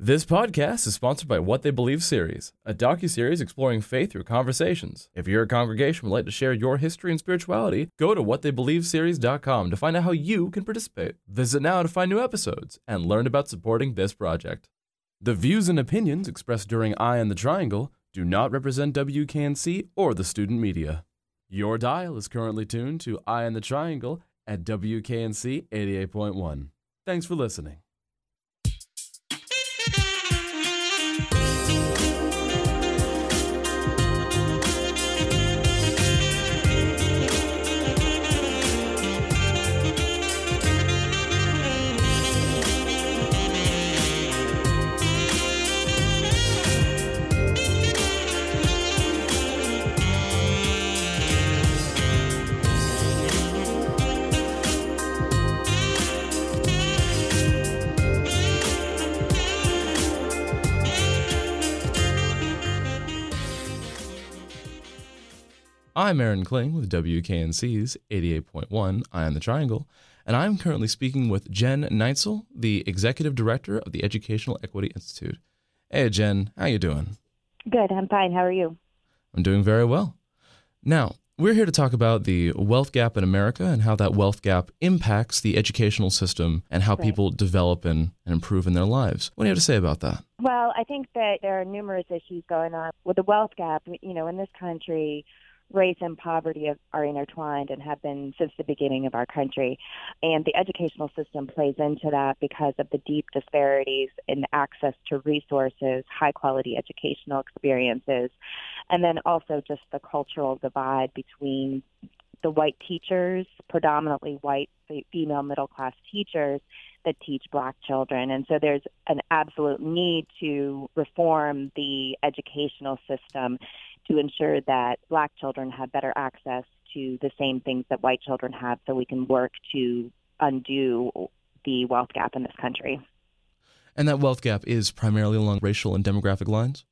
This podcast is sponsored by What They Believe series, a docu-series exploring faith through conversations. If you're a congregation would like to share your history and spirituality, go to whattheybelieveseries.com to find out how you can participate. Visit now to find new episodes and learn about supporting this project. The views and opinions expressed during Eye on the Triangle do not represent WKNC or the student media. Your dial is currently tuned to Eye on the Triangle at WKNC 88.1. Thanks for listening. I'm Aaron Kling with WKNC's 88.1 Eye on the Triangle, and I'm currently speaking with Jen Neitzel, the Executive Director of the Educational Equity Institute. Hey, Jen, how you doing? Good, I'm fine. How are you? I'm doing very well. Now, we're here to talk about the wealth gap in America and how that wealth gap impacts the educational system and how Right. people develop and, and improve in their lives. What do you have to say about that? Well, I think that there are numerous issues going on with the wealth gap. You know, in this country, race and poverty are intertwined and have been since the beginning of our country. And the educational system plays into that because of the deep disparities in access to resources, high quality educational experiences, and then also just the cultural divide between the white teachers, predominantly white female middle class teachers that teach black children. And so there's an absolute need to reform the educational system to ensure that black children have better access to the same things that white children have so we can work to undo the wealth gap in this country. And that wealth gap is primarily along racial and demographic lines?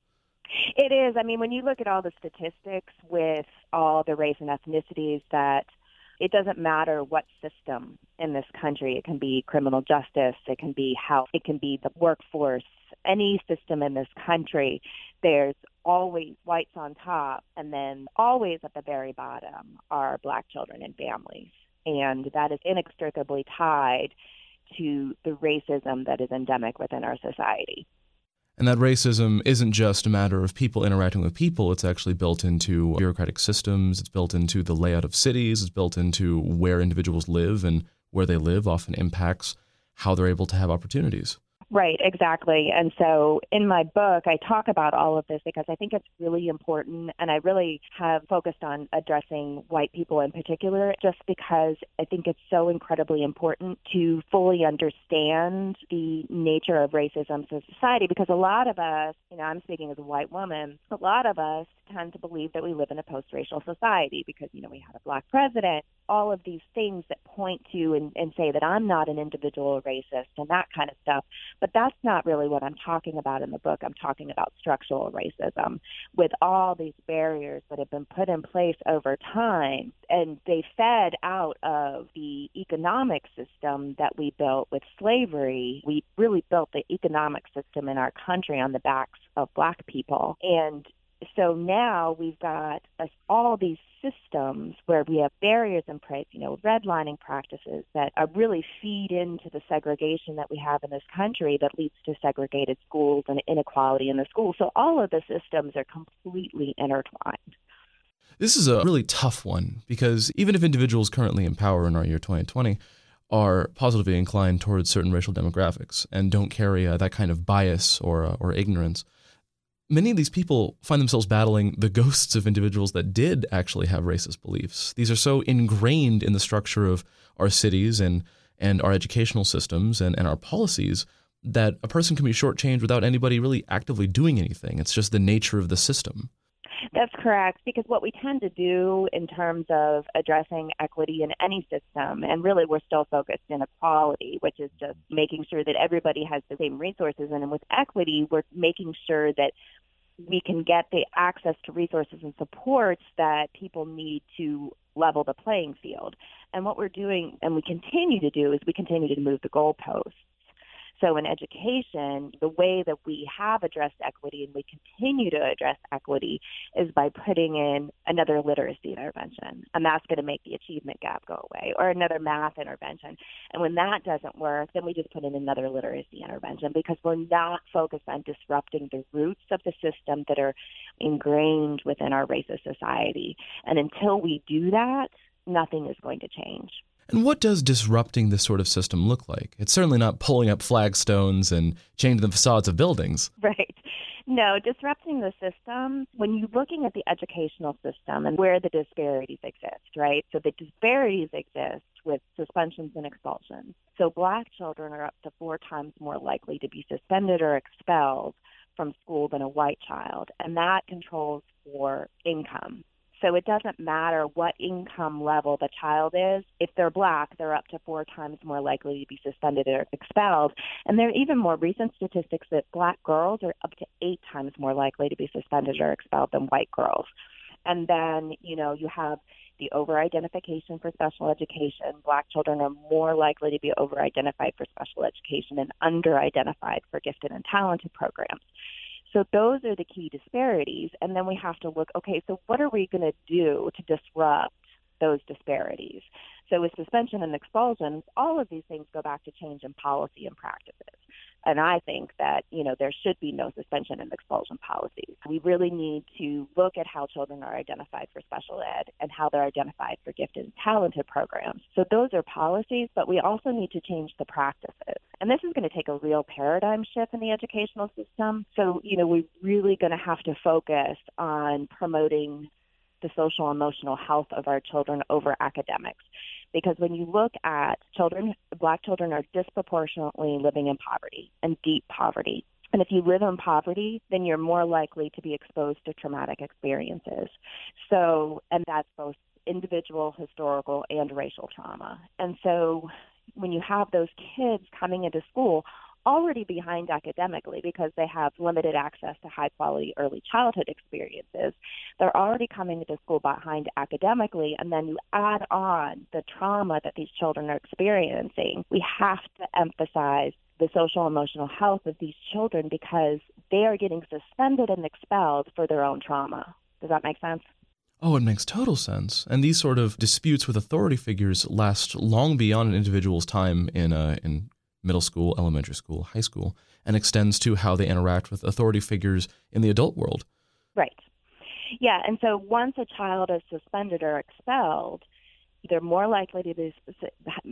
It is. I mean, when you look at all the statistics with all the race and ethnicities that it doesn't matter what system in this country. It can be criminal justice, it can be health, it can be the workforce, any system in this country, there's always whites on top and then always at the very bottom are black children and families. And that is inextricably tied to the racism that is endemic within our society. And that racism isn't just a matter of people interacting with people, it's actually built into bureaucratic systems, it's built into the layout of cities, it's built into where individuals live, and where they live often impacts how they're able to have opportunities. Right, exactly. And so in my book, I talk about all of this because I think it's really important. And I really have focused on addressing white people in particular, just because I think it's so incredibly important to fully understand the nature of racism in society. Because a lot of us, you know, I'm speaking as a white woman, a lot of us tend to believe that we live in a post-racial society because, you know, we had a black president, all of these things that point to and, and say that I'm not an individual racist and that kind of stuff. But that's not really what I'm talking about in the book. I'm talking about structural racism with all these barriers that have been put in place over time. And they fed out of the economic system that we built with slavery. We really built the economic system in our country on the backs of black people. And so now we've got all these systems where we have barriers in place, you know, redlining practices that uh, really feed into the segregation that we have in this country that leads to segregated schools and inequality in the schools. So all of the systems are completely intertwined. This is a really tough one because even if individuals currently in power in our year 2020 are positively inclined towards certain racial demographics and don't carry uh, that kind of bias or, uh, or ignorance, many of these people find themselves battling the ghosts of individuals that did actually have racist beliefs. These are so ingrained in the structure of our cities and, and our educational systems and, and our policies that a person can be shortchanged without anybody really actively doing anything. It's just the nature of the system. That's correct, because what we tend to do in terms of addressing equity in any system, and really we're still focused in equality, which is just making sure that everybody has the same resources. And with equity, we're making sure that we can get the access to resources and supports that people need to level the playing field. And what we're doing, and we continue to do, is we continue to move the goalposts. So in education, the way that we have addressed equity and we continue to address equity is by putting in another literacy intervention. And that's going to make the achievement gap go away or another math intervention. And when that doesn't work, then we just put in another literacy intervention because we're not focused on disrupting the roots of the system that are ingrained within our racist society. And until we do that, nothing is going to change. And what does disrupting this sort of system look like? It's certainly not pulling up flagstones and changing the facades of buildings. Right. No, disrupting the system, when you're looking at the educational system and where the disparities exist, right? So the disparities exist with suspensions and expulsions. So black children are up to four times more likely to be suspended or expelled from school than a white child, and that controls for income. So it doesn't matter what income level the child is. If they're black, they're up to four times more likely to be suspended or expelled. And there are even more recent statistics that black girls are up to eight times more likely to be suspended or expelled than white girls. And then, you know, you have the over-identification for special education. Black children are more likely to be over-identified for special education and under-identified for gifted and talented programs. So those are the key disparities. And then we have to look, okay, so what are we going to do to disrupt those disparities? So with suspension and expulsions, all of these things go back to change in policy and practices. And I think that, you know, there should be no suspension and expulsion policies. We really need to look at how children are identified for special ed and how they're identified for gifted and talented programs. So those are policies, but we also need to change the practices. And this is going to take a real paradigm shift in the educational system. So, you know, we're really going to have to focus on promoting the social emotional health of our children over academics because when you look at children, black children are disproportionately living in poverty and deep poverty. And if you live in poverty, then you're more likely to be exposed to traumatic experiences. So, and that's both individual, historical, and racial trauma. And so when you have those kids coming into school, already behind academically because they have limited access to high quality early childhood experiences. They're already coming to school behind academically, and then you add on the trauma that these children are experiencing. We have to emphasize the social emotional health of these children because they are getting suspended and expelled for their own trauma. Does that make sense? Oh, it makes total sense. And these sort of disputes with authority figures last long beyond an individual's time in uh, in middle school, elementary school, high school, and extends to how they interact with authority figures in the adult world. Right. Yeah, and so once a child is suspended or expelled, they're more likely to be,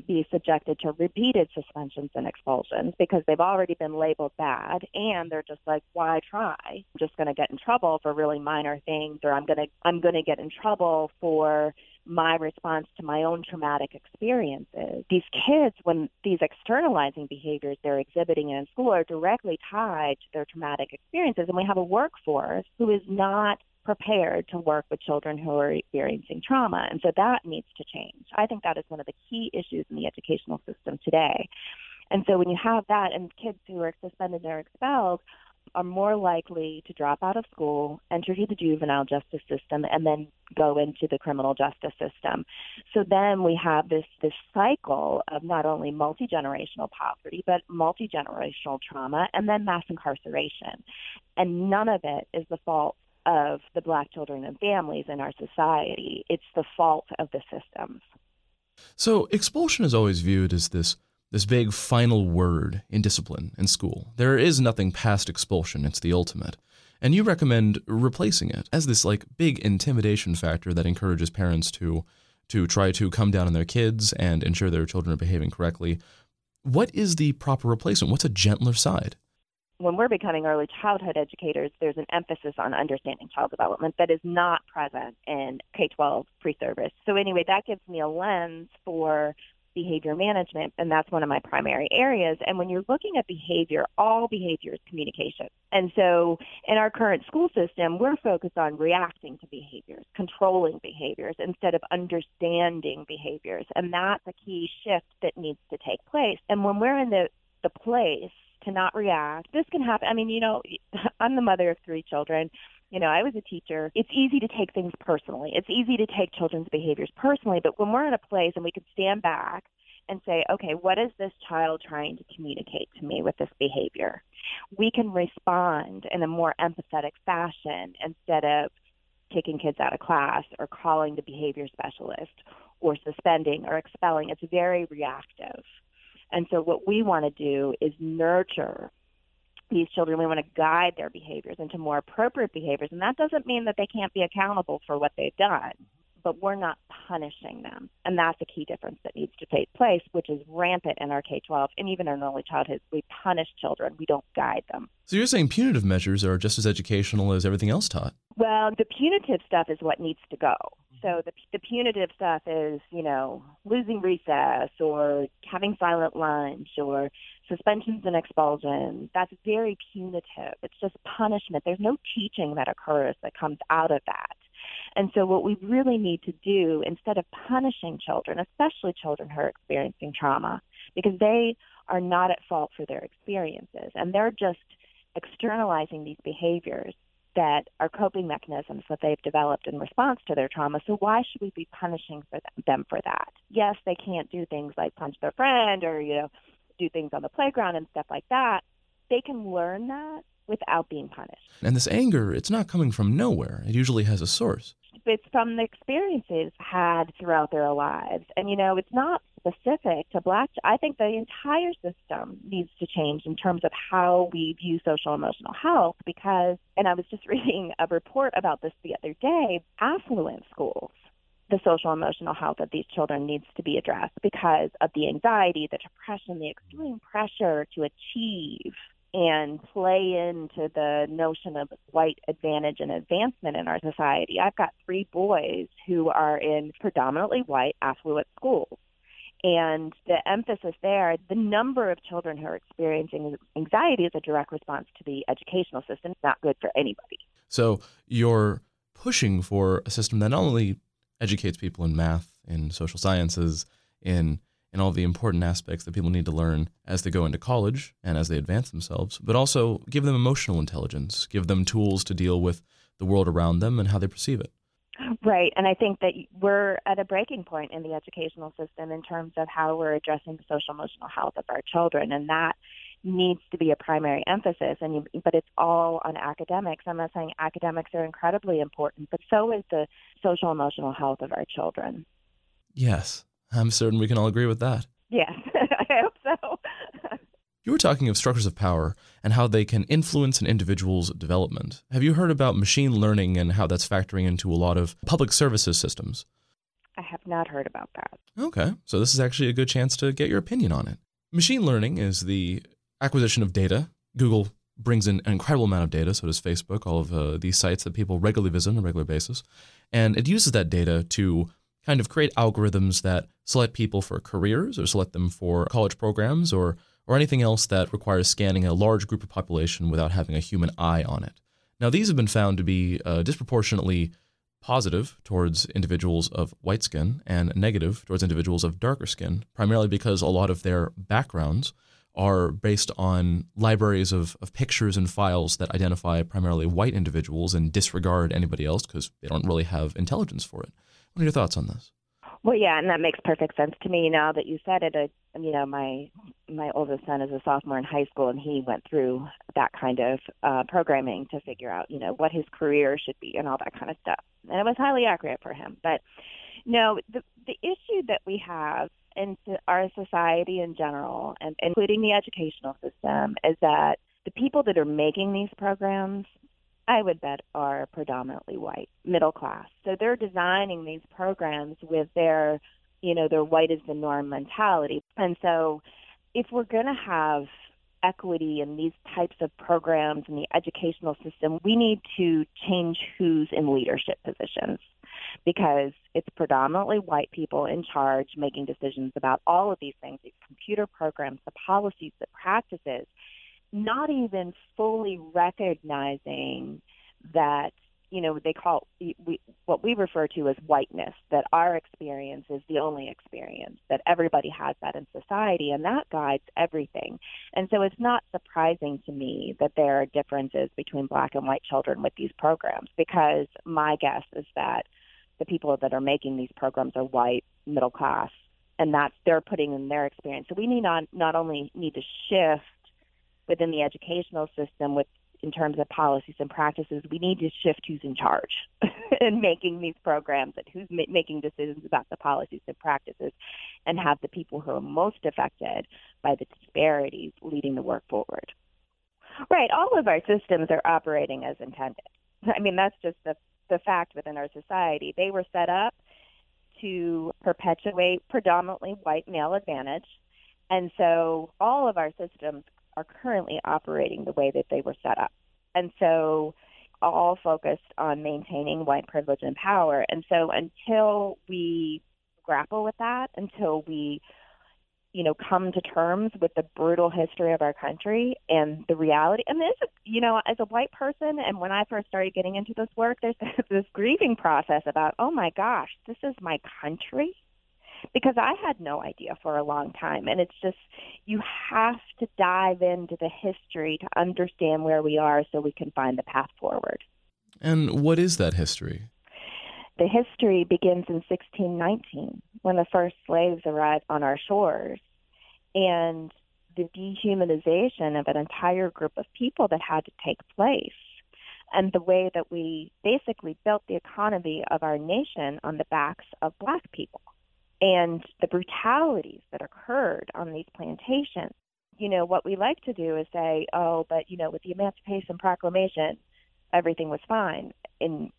be subjected to repeated suspensions and expulsions because they've already been labeled bad and they're just like why try i'm just going to get in trouble for really minor things or i'm going to i'm going to get in trouble for my response to my own traumatic experiences. These kids, when these externalizing behaviors they're exhibiting in school are directly tied to their traumatic experiences, and we have a workforce who is not prepared to work with children who are experiencing trauma. And so that needs to change. I think that is one of the key issues in the educational system today. And so when you have that and kids who are suspended or expelled are more likely to drop out of school, enter the juvenile justice system, and then go into the criminal justice system. So then we have this this cycle of not only multi generational poverty, but multi generational trauma, and then mass incarceration. And none of it is the fault of the black children and families in our society. It's the fault of the systems. So expulsion is always viewed as this this big final word in discipline in school. There is nothing past expulsion, it's the ultimate. And you recommend replacing it as this like big intimidation factor that encourages parents to to try to come down on their kids and ensure their children are behaving correctly. What is the proper replacement? What's a gentler side? When we're becoming early childhood educators, there's an emphasis on understanding child development that is not present in K 12 pre service. So, anyway, that gives me a lens for behavior management, and that's one of my primary areas. And when you're looking at behavior, all behavior is communication. And so in our current school system, we're focused on reacting to behaviors, controlling behaviors instead of understanding behaviors. And that's a key shift that needs to take place. And when we're in the, the place to not react, this can happen. I mean, you know, I'm the mother of three children you know, I was a teacher. It's easy to take things personally. It's easy to take children's behaviors personally, but when we're in a place and we can stand back and say, okay, what is this child trying to communicate to me with this behavior? We can respond in a more empathetic fashion instead of kicking kids out of class or calling the behavior specialist or suspending or expelling. It's very reactive. And so what we want to do is nurture these children. We want to guide their behaviors into more appropriate behaviors. And that doesn't mean that they can't be accountable for what they've done but we're not punishing them. And that's a key difference that needs to take place, which is rampant in our K 12 and even in early childhood. We punish children, we don't guide them. So you're saying punitive measures are just as educational as everything else taught? Well, the punitive stuff is what needs to go. So the, the punitive stuff is, you know, losing recess or having silent lunch or suspensions and expulsions. That's very punitive. It's just punishment. There's no teaching that occurs that comes out of that. And so what we really need to do instead of punishing children, especially children who are experiencing trauma, because they are not at fault for their experiences and they're just externalizing these behaviors that are coping mechanisms that they've developed in response to their trauma. So why should we be punishing for them for that? Yes, they can't do things like punch their friend or you know do things on the playground and stuff like that. They can learn that without being punished. And this anger, it's not coming from nowhere. It usually has a source. It's from the experiences had throughout their lives. And, you know, it's not specific to black. I think the entire system needs to change in terms of how we view social emotional health because, and I was just reading a report about this the other day, affluent schools the social emotional health of these children needs to be addressed because of the anxiety, the depression, the extreme pressure to achieve and play into the notion of white advantage and advancement in our society. I've got three boys who are in predominantly white affluent schools. And the emphasis there, the number of children who are experiencing anxiety is a direct response to the educational system. It's not good for anybody. So you're pushing for a system that not only educates people in math, in social sciences, in and all the important aspects that people need to learn as they go into college and as they advance themselves, but also give them emotional intelligence, give them tools to deal with the world around them and how they perceive it. Right. And I think that we're at a breaking point in the educational system in terms of how we're addressing the social emotional health of our children. And that needs to be a primary emphasis. And you, but it's all on academics. I'm not saying academics are incredibly important, but so is the social emotional health of our children. Yes. I'm certain we can all agree with that. Yes, I hope so. you were talking of structures of power and how they can influence an individual's development. Have you heard about machine learning and how that's factoring into a lot of public services systems? I have not heard about that. Okay, so this is actually a good chance to get your opinion on it. Machine learning is the acquisition of data. Google brings in an incredible amount of data, so does Facebook, all of uh, these sites that people regularly visit on a regular basis. And it uses that data to kind of create algorithms that select people for careers or select them for college programs or or anything else that requires scanning a large group of population without having a human eye on it. Now, these have been found to be uh, disproportionately positive towards individuals of white skin and negative towards individuals of darker skin, primarily because a lot of their backgrounds are based on libraries of, of pictures and files that identify primarily white individuals and disregard anybody else because they don't really have intelligence for it. What are your thoughts on this? Well, yeah, and that makes perfect sense to me now that you said it. I, you know, my my oldest son is a sophomore in high school, and he went through that kind of uh, programming to figure out, you know, what his career should be and all that kind of stuff. And it was highly accurate for him. But no, the the issue that we have in our society in general, and including the educational system, is that the people that are making these programs I would bet are predominantly white, middle class. So they're designing these programs with their, you know, their white is the norm mentality. And so if we're going to have equity in these types of programs in the educational system, we need to change who's in leadership positions because it's predominantly white people in charge making decisions about all of these things, these computer programs, the policies, the practices not even fully recognizing that you know they call we, what we refer to as whiteness that our experience is the only experience that everybody has that in society and that guides everything and so it's not surprising to me that there are differences between black and white children with these programs because my guess is that the people that are making these programs are white middle class and that's they're putting in their experience. So we need not not only need to shift within the educational system with in terms of policies and practices, we need to shift who's in charge in making these programs and who's ma- making decisions about the policies and practices, and have the people who are most affected by the disparities leading the work forward. Right, all of our systems are operating as intended. I mean, that's just the the fact within our society. They were set up to perpetuate predominantly white male advantage. And so all of our systems are currently operating the way that they were set up. And so all focused on maintaining white privilege and power. And so until we grapple with that, until we you know, come to terms with the brutal history of our country and the reality. And this, you know, as a white person, and when I first started getting into this work, there's this grieving process about, oh my gosh, this is my country. Because I had no idea for a long time. And it's just, you have to dive into the history to understand where we are so we can find the path forward. And what is that history? The history begins in 1619 when the first slaves arrived on our shores and the dehumanization of an entire group of people that had to take place and the way that we basically built the economy of our nation on the backs of black people and the brutalities that occurred on these plantations. You know, what we like to do is say, oh, but, you know, with the Emancipation Proclamation, everything was fine. And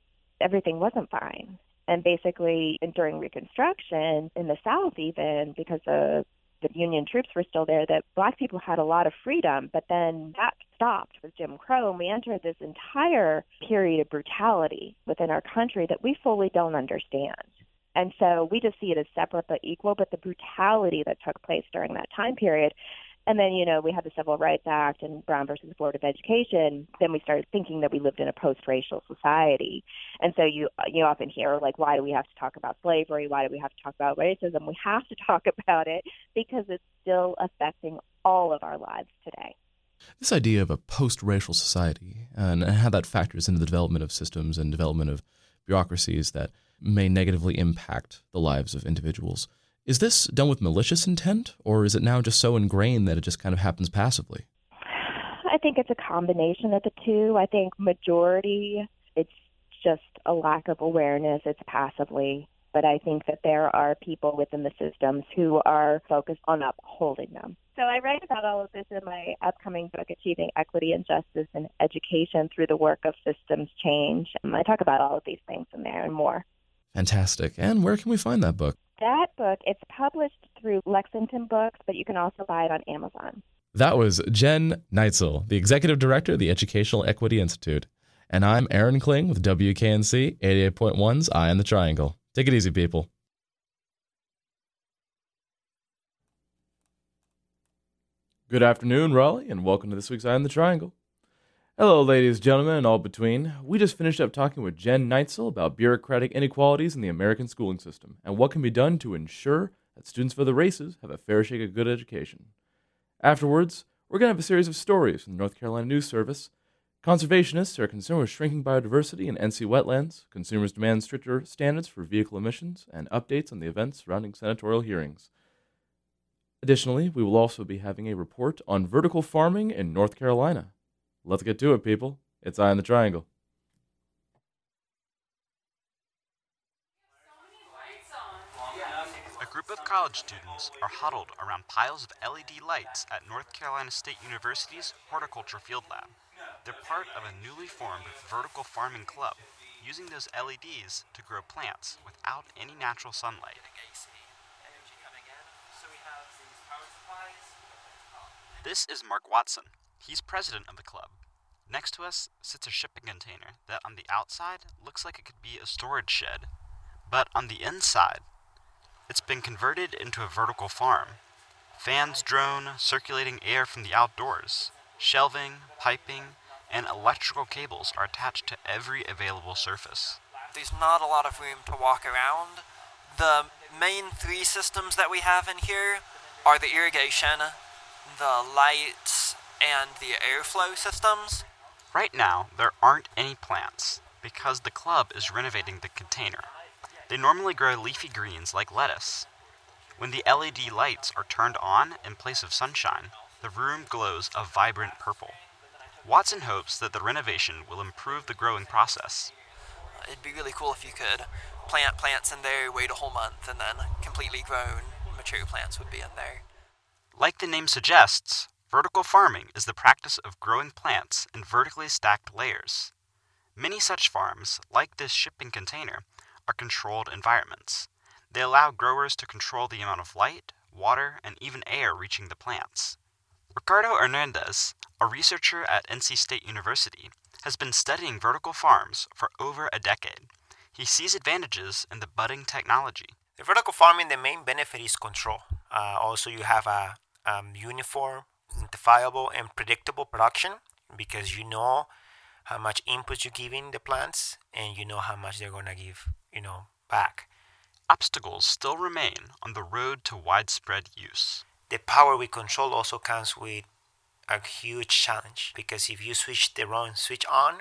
everything wasn't fine. And basically, during Reconstruction in the South, even because the the Union troops were still there, that black people had a lot of freedom, but then that stopped with Jim Crow, and we entered this entire period of brutality within our country that we fully don't understand. And so we just see it as separate but equal, but the brutality that took place during that time period and then, you know, we had the Civil Rights Act and Brown versus Board of Education. Then we started thinking that we lived in a post-racial society. And so you you often hear like, why do we have to talk about slavery? Why do we have to talk about racism? We have to talk about it because it's still affecting all of our lives today. This idea of a post-racial society uh, and how that factors into the development of systems and development of bureaucracies that may negatively impact the lives of individuals. Is this done with malicious intent, or is it now just so ingrained that it just kind of happens passively? I think it's a combination of the two. I think majority, it's just a lack of awareness. It's passively. But I think that there are people within the systems who are focused on upholding them. So I write about all of this in my upcoming book, Achieving Equity and Justice in Education Through the Work of Systems Change. Um, I talk about all of these things in there and more. Fantastic. And where can we find that book? That book, it's published through Lexington Books, but you can also buy it on Amazon. That was Jen Neitzel, the Executive Director of the Educational Equity Institute. And I'm Aaron Kling with WKNC 88.1's Eye on the Triangle. Take it easy, people. Good afternoon, Raleigh, and welcome to this week's Eye on the Triangle. Hello, ladies, and gentlemen, and all between. We just finished up talking with Jen Neitzel about bureaucratic inequalities in the American schooling system and what can be done to ensure that students for the races have a fair shake of good education. Afterwards, we're going to have a series of stories from the North Carolina News Service. Conservationists are concerned with shrinking biodiversity in NC wetlands, consumers demand stricter standards for vehicle emissions, and updates on the events surrounding senatorial hearings. Additionally, we will also be having a report on vertical farming in North Carolina. Let's get to it, people. It's Eye on the Triangle. A group of college students are huddled around piles of LED lights at North Carolina State University's Horticulture Field Lab. They're part of a newly formed vertical farming club, using those LEDs to grow plants without any natural sunlight. This is Mark Watson, He's president of the club. Next to us sits a shipping container that on the outside looks like it could be a storage shed, but on the inside, it's been converted into a vertical farm. Fans drone circulating air from the outdoors. Shelving, piping, and electrical cables are attached to every available surface. There's not a lot of room to walk around. The main three systems that we have in here are the irrigation, the lights, and the airflow systems? Right now, there aren't any plants because the club is renovating the container. They normally grow leafy greens like lettuce. When the LED lights are turned on in place of sunshine, the room glows a vibrant purple. Watson hopes that the renovation will improve the growing process. It'd be really cool if you could plant plants in there, wait a whole month, and then completely grown mature plants would be in there. Like the name suggests, vertical farming is the practice of growing plants in vertically stacked layers. Many such farms, like this shipping container, are controlled environments. They allow growers to control the amount of light, water, and even air reaching the plants. Ricardo Hernandez, a researcher at NC State University, has been studying vertical farms for over a decade. He sees advantages in the budding technology. The vertical farming, the main benefit is control. Uh, also, you have a um, uniform, identifiable, and predictable production because you know how much input you're giving the plants and you know how much they're going to give, you know, back. Obstacles still remain on the road to widespread use. The power we control also comes with a huge challenge because if you switch the wrong switch on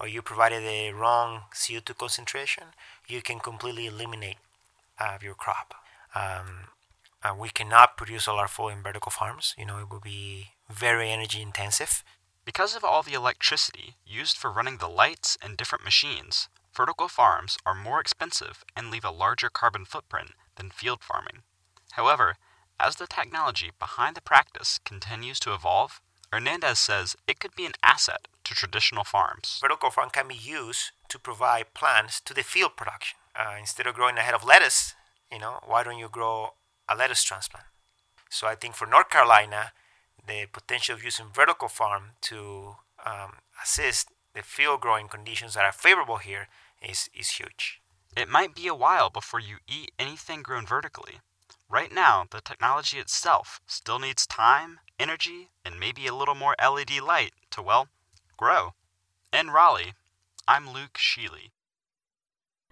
or you provided the wrong CO2 concentration, you can completely eliminate uh, your crop. Um, uh, we cannot produce all our food in vertical farms. You know, it would be very energy intensive. Because of all the electricity used for running the lights and different machines, vertical farms are more expensive and leave a larger carbon footprint than field farming. However, as the technology behind the practice continues to evolve, Hernandez says it could be an asset to traditional farms. Vertical farm can be used to provide plants to the field production. Uh, instead of growing a head of lettuce, you know, why don't you grow a lettuce transplant? So I think for North Carolina, the potential of using vertical farm to um, assist the field growing conditions that are favorable here is, is huge. It might be a while before you eat anything grown vertically. Right now, the technology itself still needs time, energy, and maybe a little more LED light to, well, grow. In Raleigh, I'm Luke Sheely.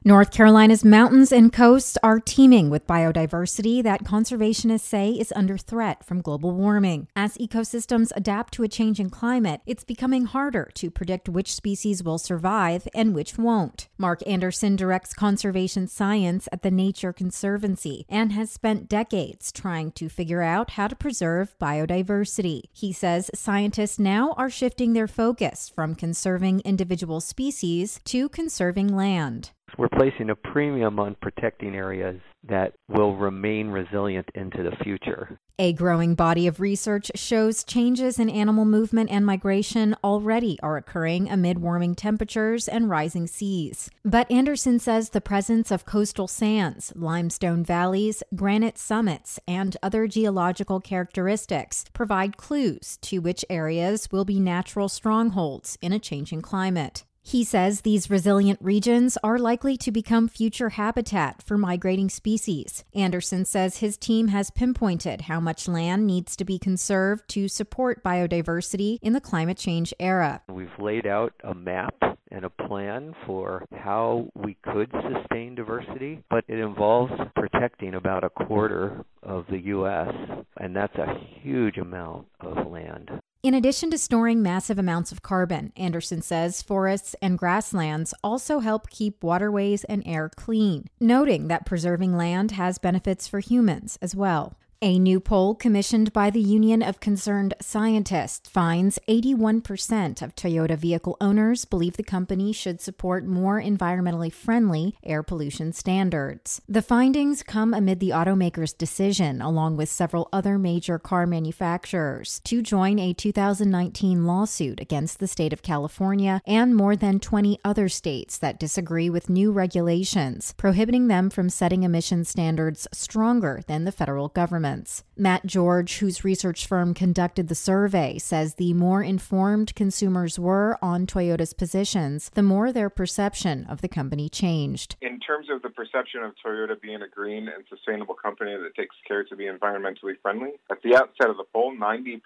North Carolina's mountains and coasts are teeming with biodiversity that conservationists say is under threat from global warming. As ecosystems adapt to a changing climate, it's becoming harder to predict which species will survive and which won't. Mark Anderson directs conservation science at the Nature Conservancy and has spent decades trying to figure out how to preserve biodiversity. He says scientists now are shifting their focus from conserving individual species to conserving land. We're placing a premium on protecting areas that will remain resilient into the future. A growing body of research shows changes in animal movement and migration already are occurring amid warming temperatures and rising seas. But Anderson says the presence of coastal sands, limestone valleys, granite summits, and other geological characteristics provide clues to which areas will be natural strongholds in a changing climate. He says these resilient regions are likely to become future habitat for migrating species. Anderson says his team has pinpointed how much land needs to be conserved to support biodiversity in the climate change era. We've laid out a map and a plan for how we could sustain diversity, but it involves protecting about a quarter of the U.S., and that's a huge amount of land. In addition to storing massive amounts of carbon, Anderson says forests and grasslands also help keep waterways and air clean, noting that preserving land has benefits for humans as well. A new poll commissioned by the Union of Concerned Scientists finds 81% of Toyota vehicle owners believe the company should support more environmentally friendly air pollution standards. The findings come amid the automaker's decision, along with several other major car manufacturers, to join a 2019 lawsuit against the state of California and more than 20 other states that disagree with new regulations prohibiting them from setting emission standards stronger than the federal government sense. Matt George, whose research firm conducted the survey, says the more informed consumers were on Toyota's positions, the more their perception of the company changed. In terms of the perception of Toyota being a green and sustainable company that takes care to be environmentally friendly, at the outset of the poll, 90%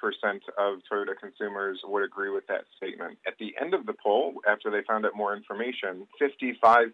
of Toyota consumers would agree with that statement. At the end of the poll, after they found out more information, 55%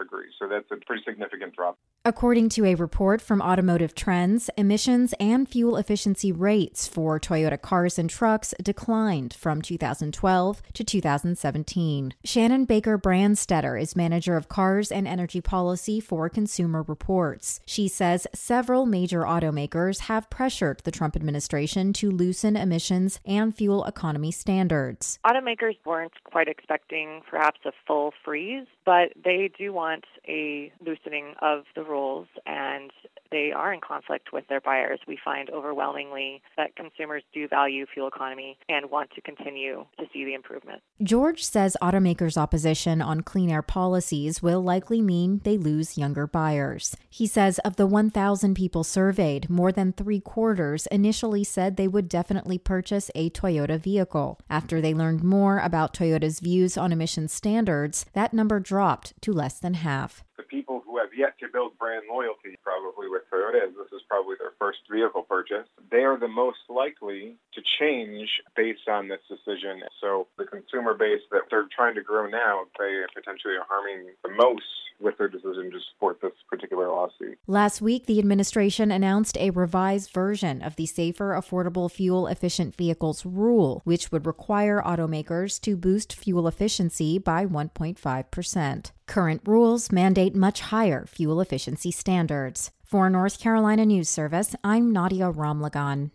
agree. So that's a pretty significant drop. According to a report from Automotive Trends, emissions and fuel efficiency rates for Toyota cars and trucks declined from 2012 to 2017. Shannon Baker Branstetter is manager of cars and energy policy for Consumer Reports. She says several major automakers have pressured the Trump administration to loosen emissions and fuel economy standards. Automakers weren't quite expecting perhaps a full freeze, but they do want a loosening of the rules and they are in conflict with their buyers. We find overwhelmingly that consumers do value fuel economy and want to continue to see the improvement. George says automakers' opposition on clean air policies will likely mean they lose younger buyers. He says of the 1,000 people surveyed, more than three quarters initially said they would definitely purchase a Toyota vehicle. After they learned more about Toyota's views on emission standards, that number dropped to less than half the people who have yet to build brand loyalty, probably with Toyota, as this is probably their first vehicle purchase, they are the most likely to change based on this decision. So the consumer base that they're trying to grow now, they potentially are harming the most with their decision to support this particular lawsuit. Last week, the administration announced a revised version of the Safer, Affordable, Fuel Efficient Vehicles rule, which would require automakers to boost fuel efficiency by 1.5%. Current rules mandate much higher fuel efficiency standards. For North Carolina News Service, I'm Nadia Ramlagan.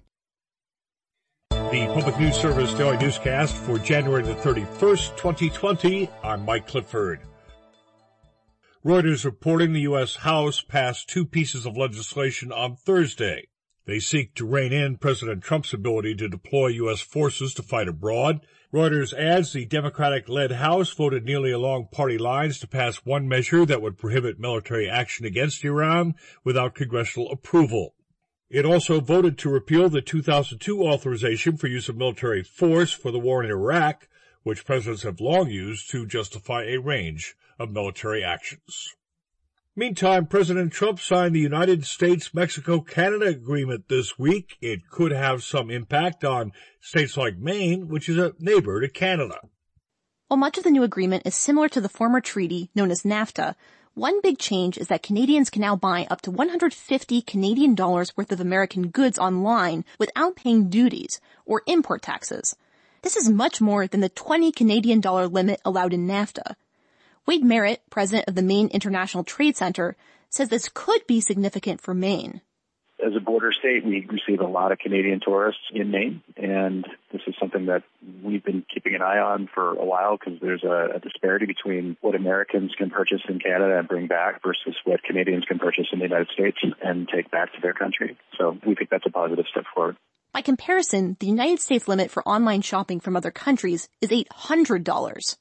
The Public News Service Daily Newscast for January the 31st, 2020. I'm Mike Clifford. Reuters reporting the U.S. House passed two pieces of legislation on Thursday. They seek to rein in President Trump's ability to deploy U.S. forces to fight abroad Reuters adds the Democratic led House voted nearly along party lines to pass one measure that would prohibit military action against Iran without congressional approval. It also voted to repeal the 2002 authorization for use of military force for the war in Iraq, which presidents have long used to justify a range of military actions. Meantime, President Trump signed the United States Mexico Canada agreement this week. It could have some impact on states like Maine, which is a neighbor to Canada. While much of the new agreement is similar to the former treaty known as NAFTA, one big change is that Canadians can now buy up to 150 Canadian dollars worth of American goods online without paying duties or import taxes. This is much more than the 20 Canadian dollar limit allowed in NAFTA. Wade Merritt, president of the Maine International Trade Center, says this could be significant for Maine. As a border state, we receive a lot of Canadian tourists in Maine, and this is something that we've been keeping an eye on for a while because there's a, a, disparity between what Americans can purchase in Canada and bring back versus what Canadians can purchase in the United States and take back to their country. So we think that's a positive step forward. By comparison, the United States limit for online shopping from other countries is $800.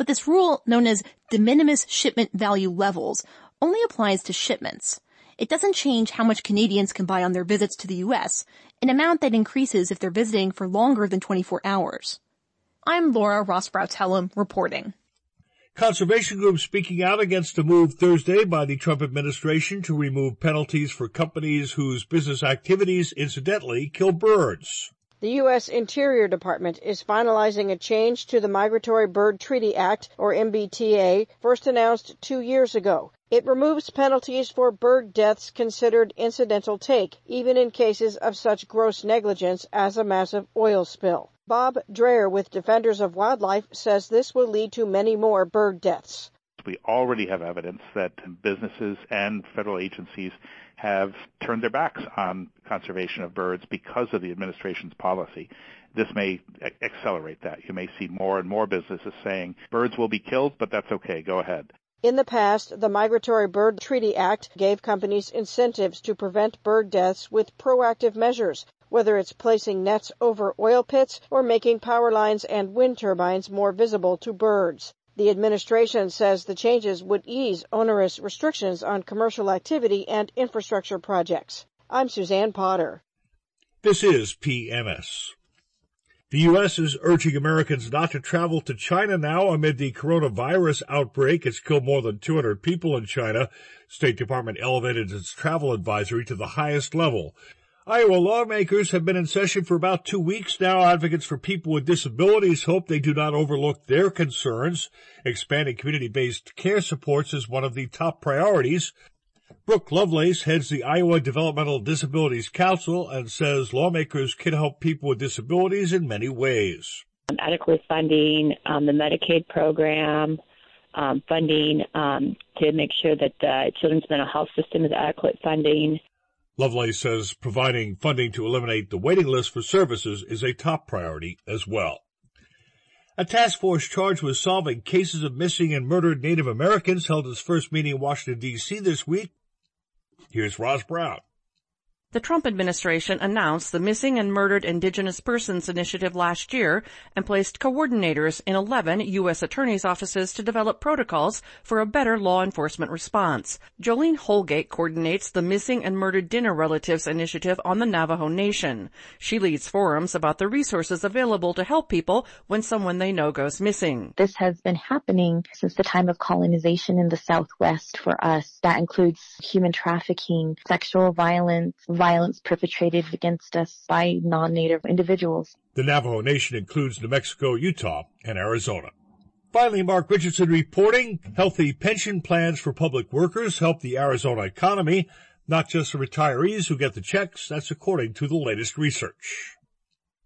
But this rule, known as de minimis shipment value levels, only applies to shipments. It doesn't change how much Canadians can buy on their visits to the U.S., an amount that increases if they're visiting for longer than 24 hours. I'm Laura Rosbrow-Telem reporting. Conservation groups speaking out against a move Thursday by the Trump administration to remove penalties for companies whose business activities incidentally kill birds. The U.S. Interior Department is finalizing a change to the Migratory Bird Treaty Act, or MBTA, first announced two years ago. It removes penalties for bird deaths considered incidental take, even in cases of such gross negligence as a massive oil spill. Bob Dreher with Defenders of Wildlife says this will lead to many more bird deaths. We already have evidence that businesses and federal agencies have turned their backs on conservation of birds because of the administration's policy. This may accelerate that. You may see more and more businesses saying birds will be killed, but that's okay. Go ahead. In the past, the Migratory Bird Treaty Act gave companies incentives to prevent bird deaths with proactive measures, whether it's placing nets over oil pits or making power lines and wind turbines more visible to birds. The administration says the changes would ease onerous restrictions on commercial activity and infrastructure projects. I'm Suzanne Potter. This is PNS. The U.S. is urging Americans not to travel to China now amid the coronavirus outbreak. It's killed more than 200 people in China. State Department elevated its travel advisory to the highest level. Iowa lawmakers have been in session for about two weeks now. Advocates for people with disabilities hope they do not overlook their concerns. Expanding community-based care supports is one of the top priorities. Brooke Lovelace heads the Iowa Developmental Disabilities Council and says lawmakers can help people with disabilities in many ways. Adequate funding, um, the Medicaid program, um, funding um, to make sure that the children's mental health system is adequate funding. Lovelace says providing funding to eliminate the waiting list for services is a top priority as well. A task force charged with solving cases of missing and murdered Native Americans held its first meeting in Washington, D.C. this week. Here's Roz Brown. The Trump administration announced the Missing and Murdered Indigenous Persons Initiative last year and placed coordinators in 11 U.S. attorneys' offices to develop protocols for a better law enforcement response. Jolene Holgate coordinates the Missing and Murdered Diné Relatives Initiative on the Navajo Nation. She leads forums about the resources available to help people when someone they know goes missing. This has been happening since the time of colonization in the Southwest for us. That includes human trafficking, sexual violence, violence perpetrated against us by non-native individuals. The Navajo Nation includes New Mexico, Utah, and Arizona. Finally, Mark Richardson reporting healthy pension plans for public workers help the Arizona economy, not just the retirees who get the checks. That's according to the latest research.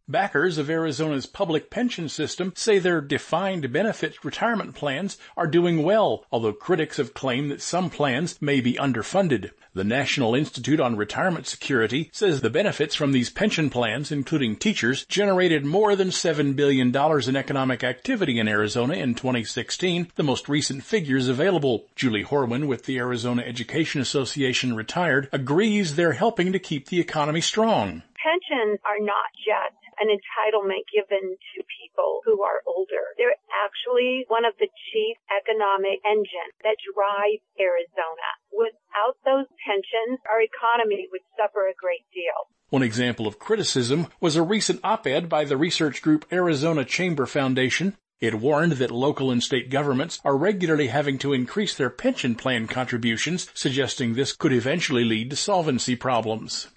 Backers of Arizona's public pension system say their defined benefit retirement plans are doing well, although critics have claimed that some plans may be underfunded. The National Institute on Retirement Security says the benefits from these pension plans, including teachers, generated more than $7 billion in economic activity in Arizona in 2016, the most recent figures available. Julie Horwin with the Arizona Education Association retired agrees they're helping to keep the economy strong. Pensions are not just an entitlement given to people who are older. They're actually one of the chief economic engines that drive Arizona. Without those pensions, our economy would suffer a great deal. One example of criticism was a recent op-ed by the research group Arizona Chamber Foundation. It warned that local and state governments are regularly having to increase their pension plan contributions, suggesting this could eventually lead to solvency problems.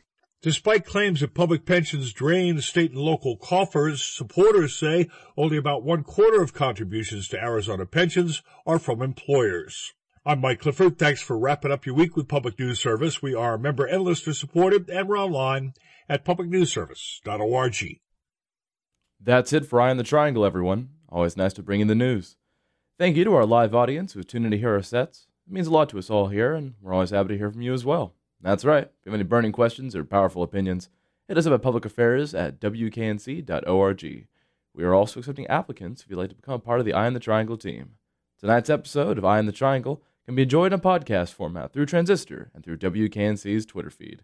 Despite claims that public pensions drain state and local coffers, supporters say only about one quarter of contributions to Arizona pensions are from employers. I'm Mike Clifford. Thanks for wrapping up your week with Public News Service. We are member and listener supported and we're online at publicnewsservice.org. That's it for Eye on the Triangle, everyone. Always nice to bring in the news. Thank you to our live audience who tuned in to hear our sets. It means a lot to us all here, and we're always happy to hear from you as well. That's right. If you have any burning questions or powerful opinions, hit us up at publicaffairs at wknc.org. We are also accepting applicants if you'd like to become a part of the Eye on the Triangle team. Tonight's episode of Eye on the Triangle can be enjoyed in a podcast format through Transistor and through WKNC's Twitter feed.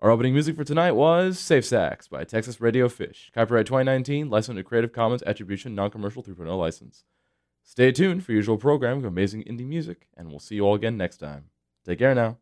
Our opening music for tonight was Safe Sax by Texas Radio Fish, copyright 2019, licensed under Creative Commons Attribution Non-Commercial 3.0 license. Stay tuned for usual programming of amazing indie music, and we'll see you all again next time. Take care now.